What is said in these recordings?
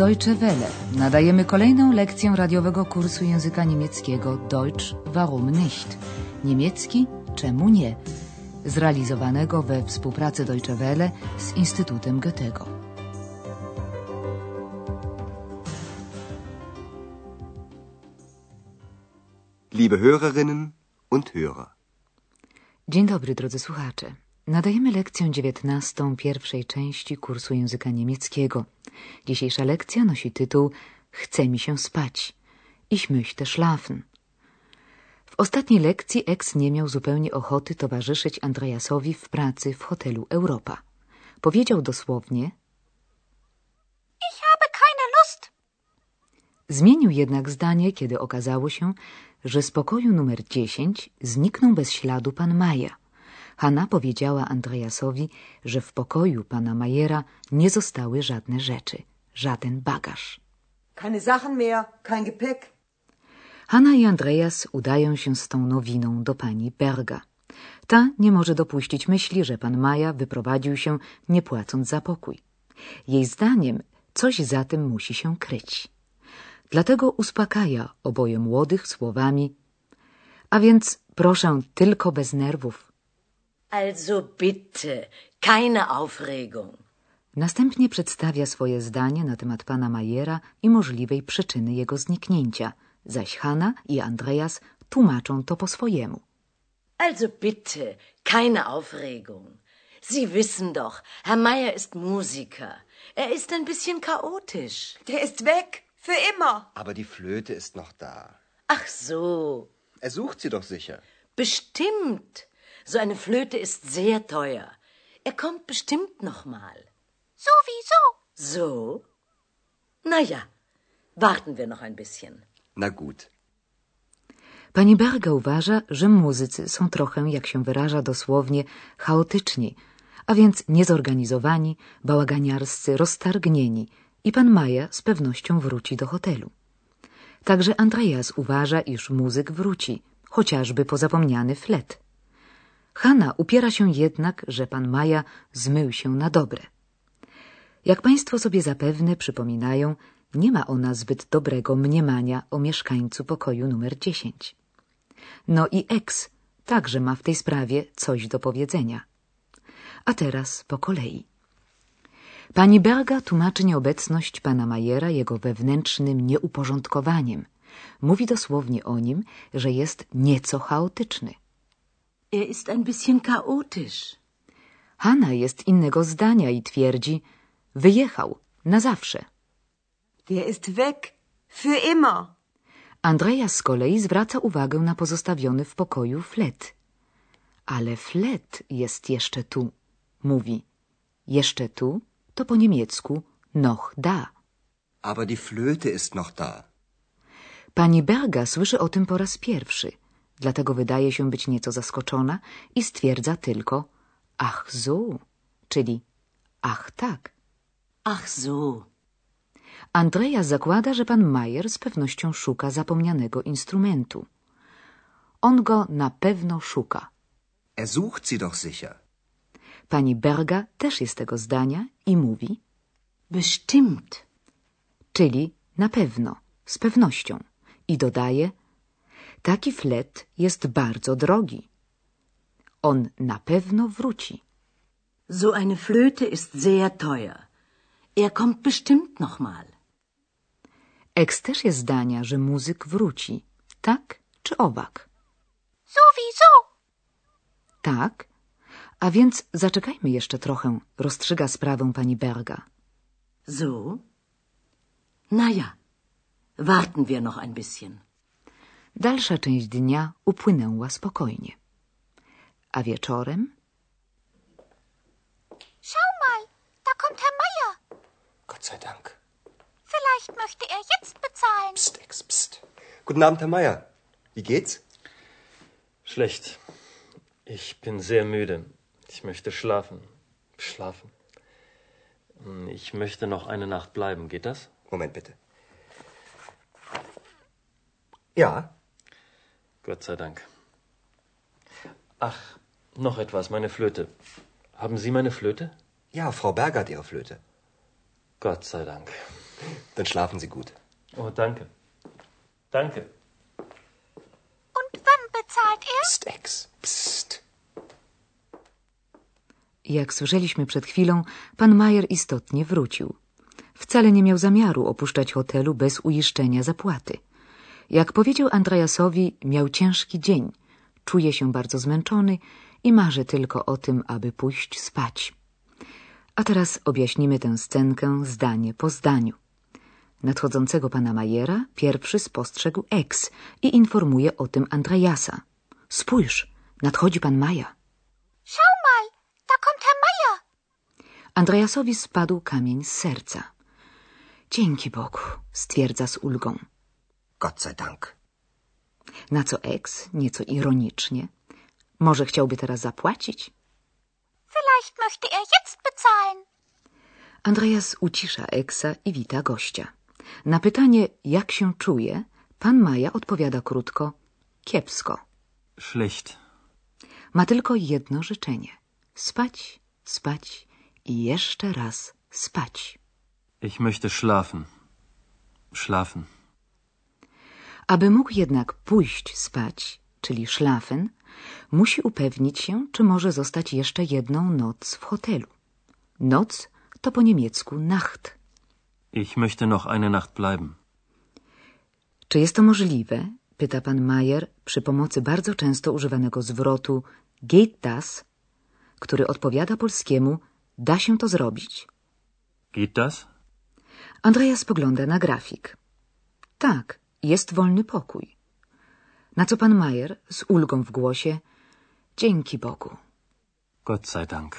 Deutsche Welle. Nadajemy kolejną lekcję radiowego kursu języka niemieckiego Deutsch warum nicht? Niemiecki czemu nie? Zrealizowanego we współpracy Deutsche Welle z Instytutem Goethego. Liebe Hörerinnen und Hörer. Dzień dobry, drodzy słuchacze. Nadajemy lekcję dziewiętnastą pierwszej części kursu języka niemieckiego. Dzisiejsza lekcja nosi tytuł Chce mi się spać. Ich möchte schlafen. W ostatniej lekcji Ex nie miał zupełnie ochoty towarzyszyć Andreasowi w pracy w hotelu Europa. Powiedział dosłownie Ich habe keine Lust. Zmienił jednak zdanie, kiedy okazało się, że z pokoju numer 10 zniknął bez śladu pan Maja. Hanna powiedziała Andreasowi, że w pokoju pana Majera nie zostały żadne rzeczy, żaden bagaż. Keine Sachen mehr, kein Gepäck. Hanna i Andreas udają się z tą nowiną do pani Berga. Ta nie może dopuścić myśli, że pan Maja wyprowadził się, nie płacąc za pokój. Jej zdaniem coś za tym musi się kryć. Dlatego uspokaja oboje młodych słowami A więc proszę tylko bez nerwów. Also bitte, keine Aufregung. Następnie przedstawia swoje zdanie na temat pana Majera i możliwej przyczyny jego zniknięcia, zaś Hanna i Andreas tłumaczą to po swojemu. Also bitte, keine Aufregung. Sie wissen doch, Herr Meier ist Musiker. Er ist ein bisschen chaotisch. Der ist weg. Für immer. Aber die Flöte ist noch da. Ach so, Er sucht sie doch sicher. bestimmt. So eine Flöte ist sehr teuer. Er kommt bestimmt noch mal. Sowieso. So? Na ja, warten wir noch ein bisschen. Na gut. Pani Berga uważa, że muzycy są trochę, jak się wyraża dosłownie, chaotyczni, a więc niezorganizowani, bałaganiarscy, roztargnieni i pan Maja z pewnością wróci do hotelu. Także Andreas uważa, iż muzyk wróci, chociażby po zapomniany flet. Hanna upiera się jednak, że pan Maja zmył się na dobre. Jak państwo sobie zapewne przypominają, nie ma ona zbyt dobrego mniemania o mieszkańcu pokoju numer 10. No i ex także ma w tej sprawie coś do powiedzenia. A teraz po kolei. Pani Berga tłumaczy nieobecność pana Majera jego wewnętrznym nieuporządkowaniem. Mówi dosłownie o nim, że jest nieco chaotyczny. Er ist ein bisschen chaotisch. Hanna jest innego zdania i twierdzi, wyjechał na zawsze. Der ist weg. Für immer. Andreas z kolei zwraca uwagę na pozostawiony w pokoju flet. Ale flet jest jeszcze tu, mówi. Jeszcze tu to po niemiecku noch da. Aber die Flöte ist noch da. Pani Berga słyszy o tym po raz pierwszy, dlatego wydaje się być nieco zaskoczona i stwierdza tylko ach so, czyli ach tak. Ach so. Andreas zakłada, że pan Majer z pewnością szuka zapomnianego instrumentu. On go na pewno szuka. Er sucht sie doch sicher. Pani Berga też jest tego zdania i mówi, Bestimmt. czyli na pewno, z pewnością. I dodaje, taki flet jest bardzo drogi. On na pewno wróci. So eine Flöte ist sehr teuer. Er kommt bestimmt noch mal. Eks też jest zdania, że muzyk wróci. Tak czy owak? Sowieso. Tak. A więc zaczekajmy jeszcze trochę, rozstrzyga sprawę pani Berga. So? Na ja, warten wir noch ein bisschen. Dalsza część dnia upłynęła spokojnie. A wieczorem Schau mal, da kommt Herr Meier. Gott sei Dank. Vielleicht möchte er jetzt bezahlen. Psst, Ex, psst. Guten Abend, Herr Meier. Wie geht's? Schlecht. Ich bin sehr müde. Ich möchte schlafen. Schlafen. Hm, Ich möchte noch eine Nacht bleiben. Geht das? Moment bitte. Ja, Gott sei Dank. Ach, noch etwas, meine Flöte. Haben Sie meine Flöte? ja, Frau Berger hat ihre Flöte. Gott sei Dank. Dann schlafen Sie gut. Oh, danke. Danke. Und wann bezahlt er? Psst, Ex. Psst. Jak słyszeliśmy przed chwilą, pan Majer istotnie wrócił. Wcale nie miał zamiaru opuszczać hotelu bez uiszczenia zapłaty. Jak powiedział Andreasowi, miał ciężki dzień, czuje się bardzo zmęczony i marzy tylko o tym, aby pójść spać. A teraz objaśnimy tę scenkę zdanie po zdaniu. Nadchodzącego pana Majera pierwszy spostrzegł Ex i informuje o tym Andreasa. Spójrz, nadchodzi pan Maja. Schau mal, da kommt Herr Meier. Andreasowi spadł kamień z serca. Dzięki Bogu, stwierdza z ulgą. Gott sei Dank. Na co Ex, nieco ironicznie, może chciałby teraz zapłacić? Vielleicht möchte er jetzt bezahlen. Andreas ucisza Eksa i wita gościa. Na pytanie, jak się czuje, pan Maja odpowiada krótko, kiepsko. Schlecht. Ma tylko jedno życzenie. Spać, spać i jeszcze raz spać. Ich möchte schlafen. Schlafen. Aby mógł jednak pójść spać, czyli szlafen, musi upewnić się, czy może zostać jeszcze jedną noc w hotelu. Noc to po niemiecku Nacht. Ich möchte noch eine Nacht bleiben. Czy jest to możliwe? Pyta pan Mayer przy pomocy bardzo często używanego zwrotu geht das, który odpowiada polskiemu da się to zrobić. Geht das? Andrea spogląda na grafik. Tak, jest wolny pokój. Na co pan Mayer z ulgą w głosie dzięki Bogu. Gott sei Dank.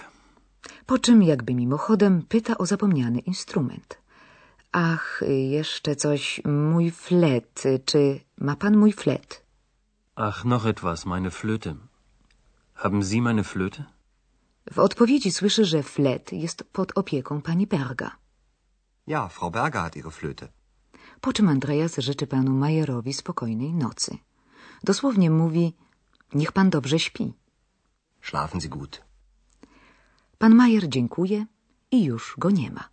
Po czym jakby mimochodem pyta o zapomniany instrument. Ach, jeszcze coś, mój flet. Czy ma pan mój flet? Ach, noch etwas, meine Flöte. Haben Sie meine Flöte? W odpowiedzi słyszy, że flet jest pod opieką pani Berga. Ja, Frau Berger hat ihre Flöte. Po czym Andreas życzy panu Majerowi spokojnej nocy. Dosłownie mówi, niech pan dobrze śpi. Schlafen Sie gut. Pan Majer dziękuje i już go nie ma.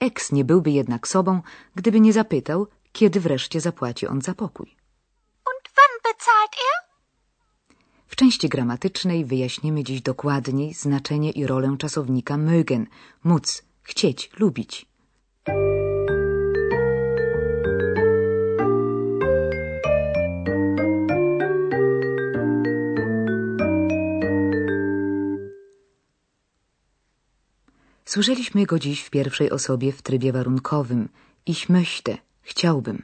Eks nie byłby jednak sobą, gdyby nie zapytał, kiedy wreszcie zapłaci on za pokój. Und wann bezahlt er? W części gramatycznej wyjaśnimy dziś dokładniej znaczenie i rolę czasownika mögen, móc, chcieć, lubić. Słyszeliśmy go dziś w pierwszej osobie w trybie warunkowym. Ich möchte, chciałbym.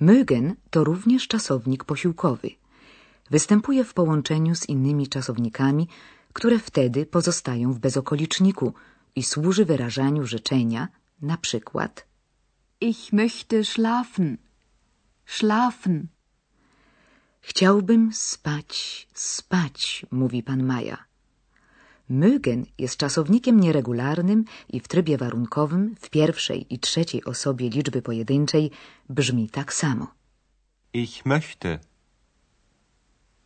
Mögen to również czasownik posiłkowy. Występuje w połączeniu z innymi czasownikami, które wtedy pozostają w bezokoliczniku i służy wyrażaniu życzenia, na przykład Ich möchte schlafen. Schlafen. Chciałbym spać, spać, mówi pan Maja. Mögen jest czasownikiem nieregularnym i w trybie warunkowym w pierwszej i trzeciej osobie liczby pojedynczej brzmi tak samo. Ich möchte.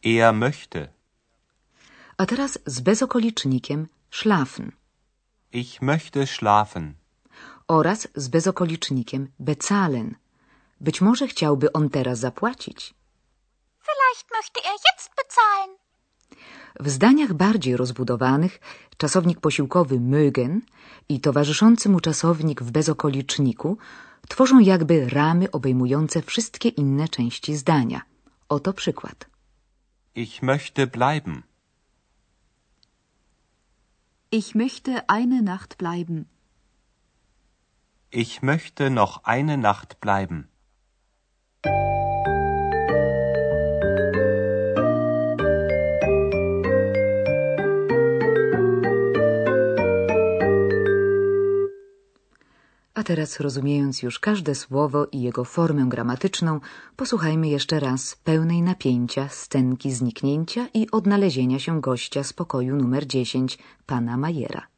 Er möchte. A teraz z bezokolicznikiem schlafen Ich möchte schlafen. oraz z bezokolicznikiem bezahlen. Być może chciałby on teraz zapłacić. Vielleicht möchte er jetzt bezahlen. W zdaniach bardziej rozbudowanych czasownik posiłkowy mögen i towarzyszący mu czasownik w bezokoliczniku tworzą jakby ramy obejmujące wszystkie inne części zdania. Oto przykład. Ich möchte bleiben. Ich möchte eine Nacht bleiben. Ich möchte noch eine Nacht bleiben. A teraz, rozumiejąc już każde słowo i jego formę gramatyczną, posłuchajmy jeszcze raz pełnej napięcia scenki zniknięcia i odnalezienia się gościa z pokoju numer 10 pana Majera.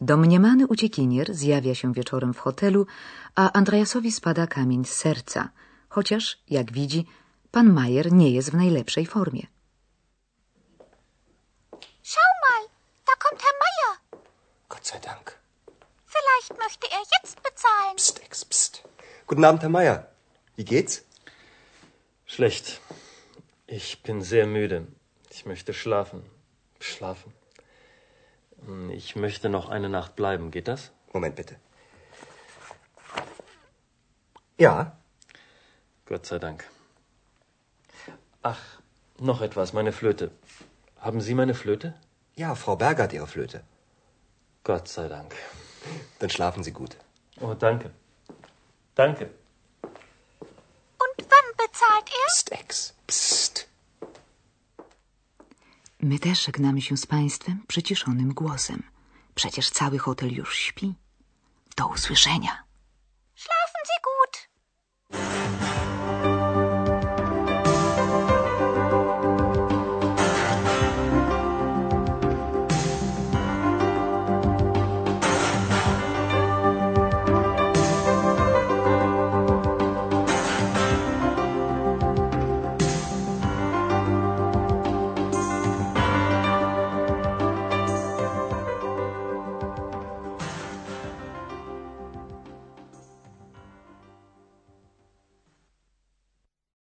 domniemany uciekinier zjawia się wieczorem w hotelu, a Andreasowi spada kamień z serca, chociaż, jak widzi, pan Majer nie jest w najlepszej formie. Schau mal, da kommt Herr Meier. Gott sei Dank. Vielleicht möchte er jetzt bezahlen. Psst, Ex, psst. Guten Abend, Herr Meier. Wie geht's? Schlecht. Ich bin sehr müde. Ich möchte schlafen. Schlafen. Hm, Ich möchte noch eine Nacht bleiben. Geht das? Moment bitte. Ja, Gott sei Dank. Ach, noch etwas, meine Flöte. Haben Sie meine Flöte? ja, Frau Berger hat Ihre Flöte. Gott sei Dank. Dann schlafen Sie gut. Oh, danke. Danke. Und wann bezahlt er? Psst, Ex, psst. My też żegnamy się z państwem przyciszonym głosem. Przecież cały hotel już śpi. Do usłyszenia. Schlafen Sie gut.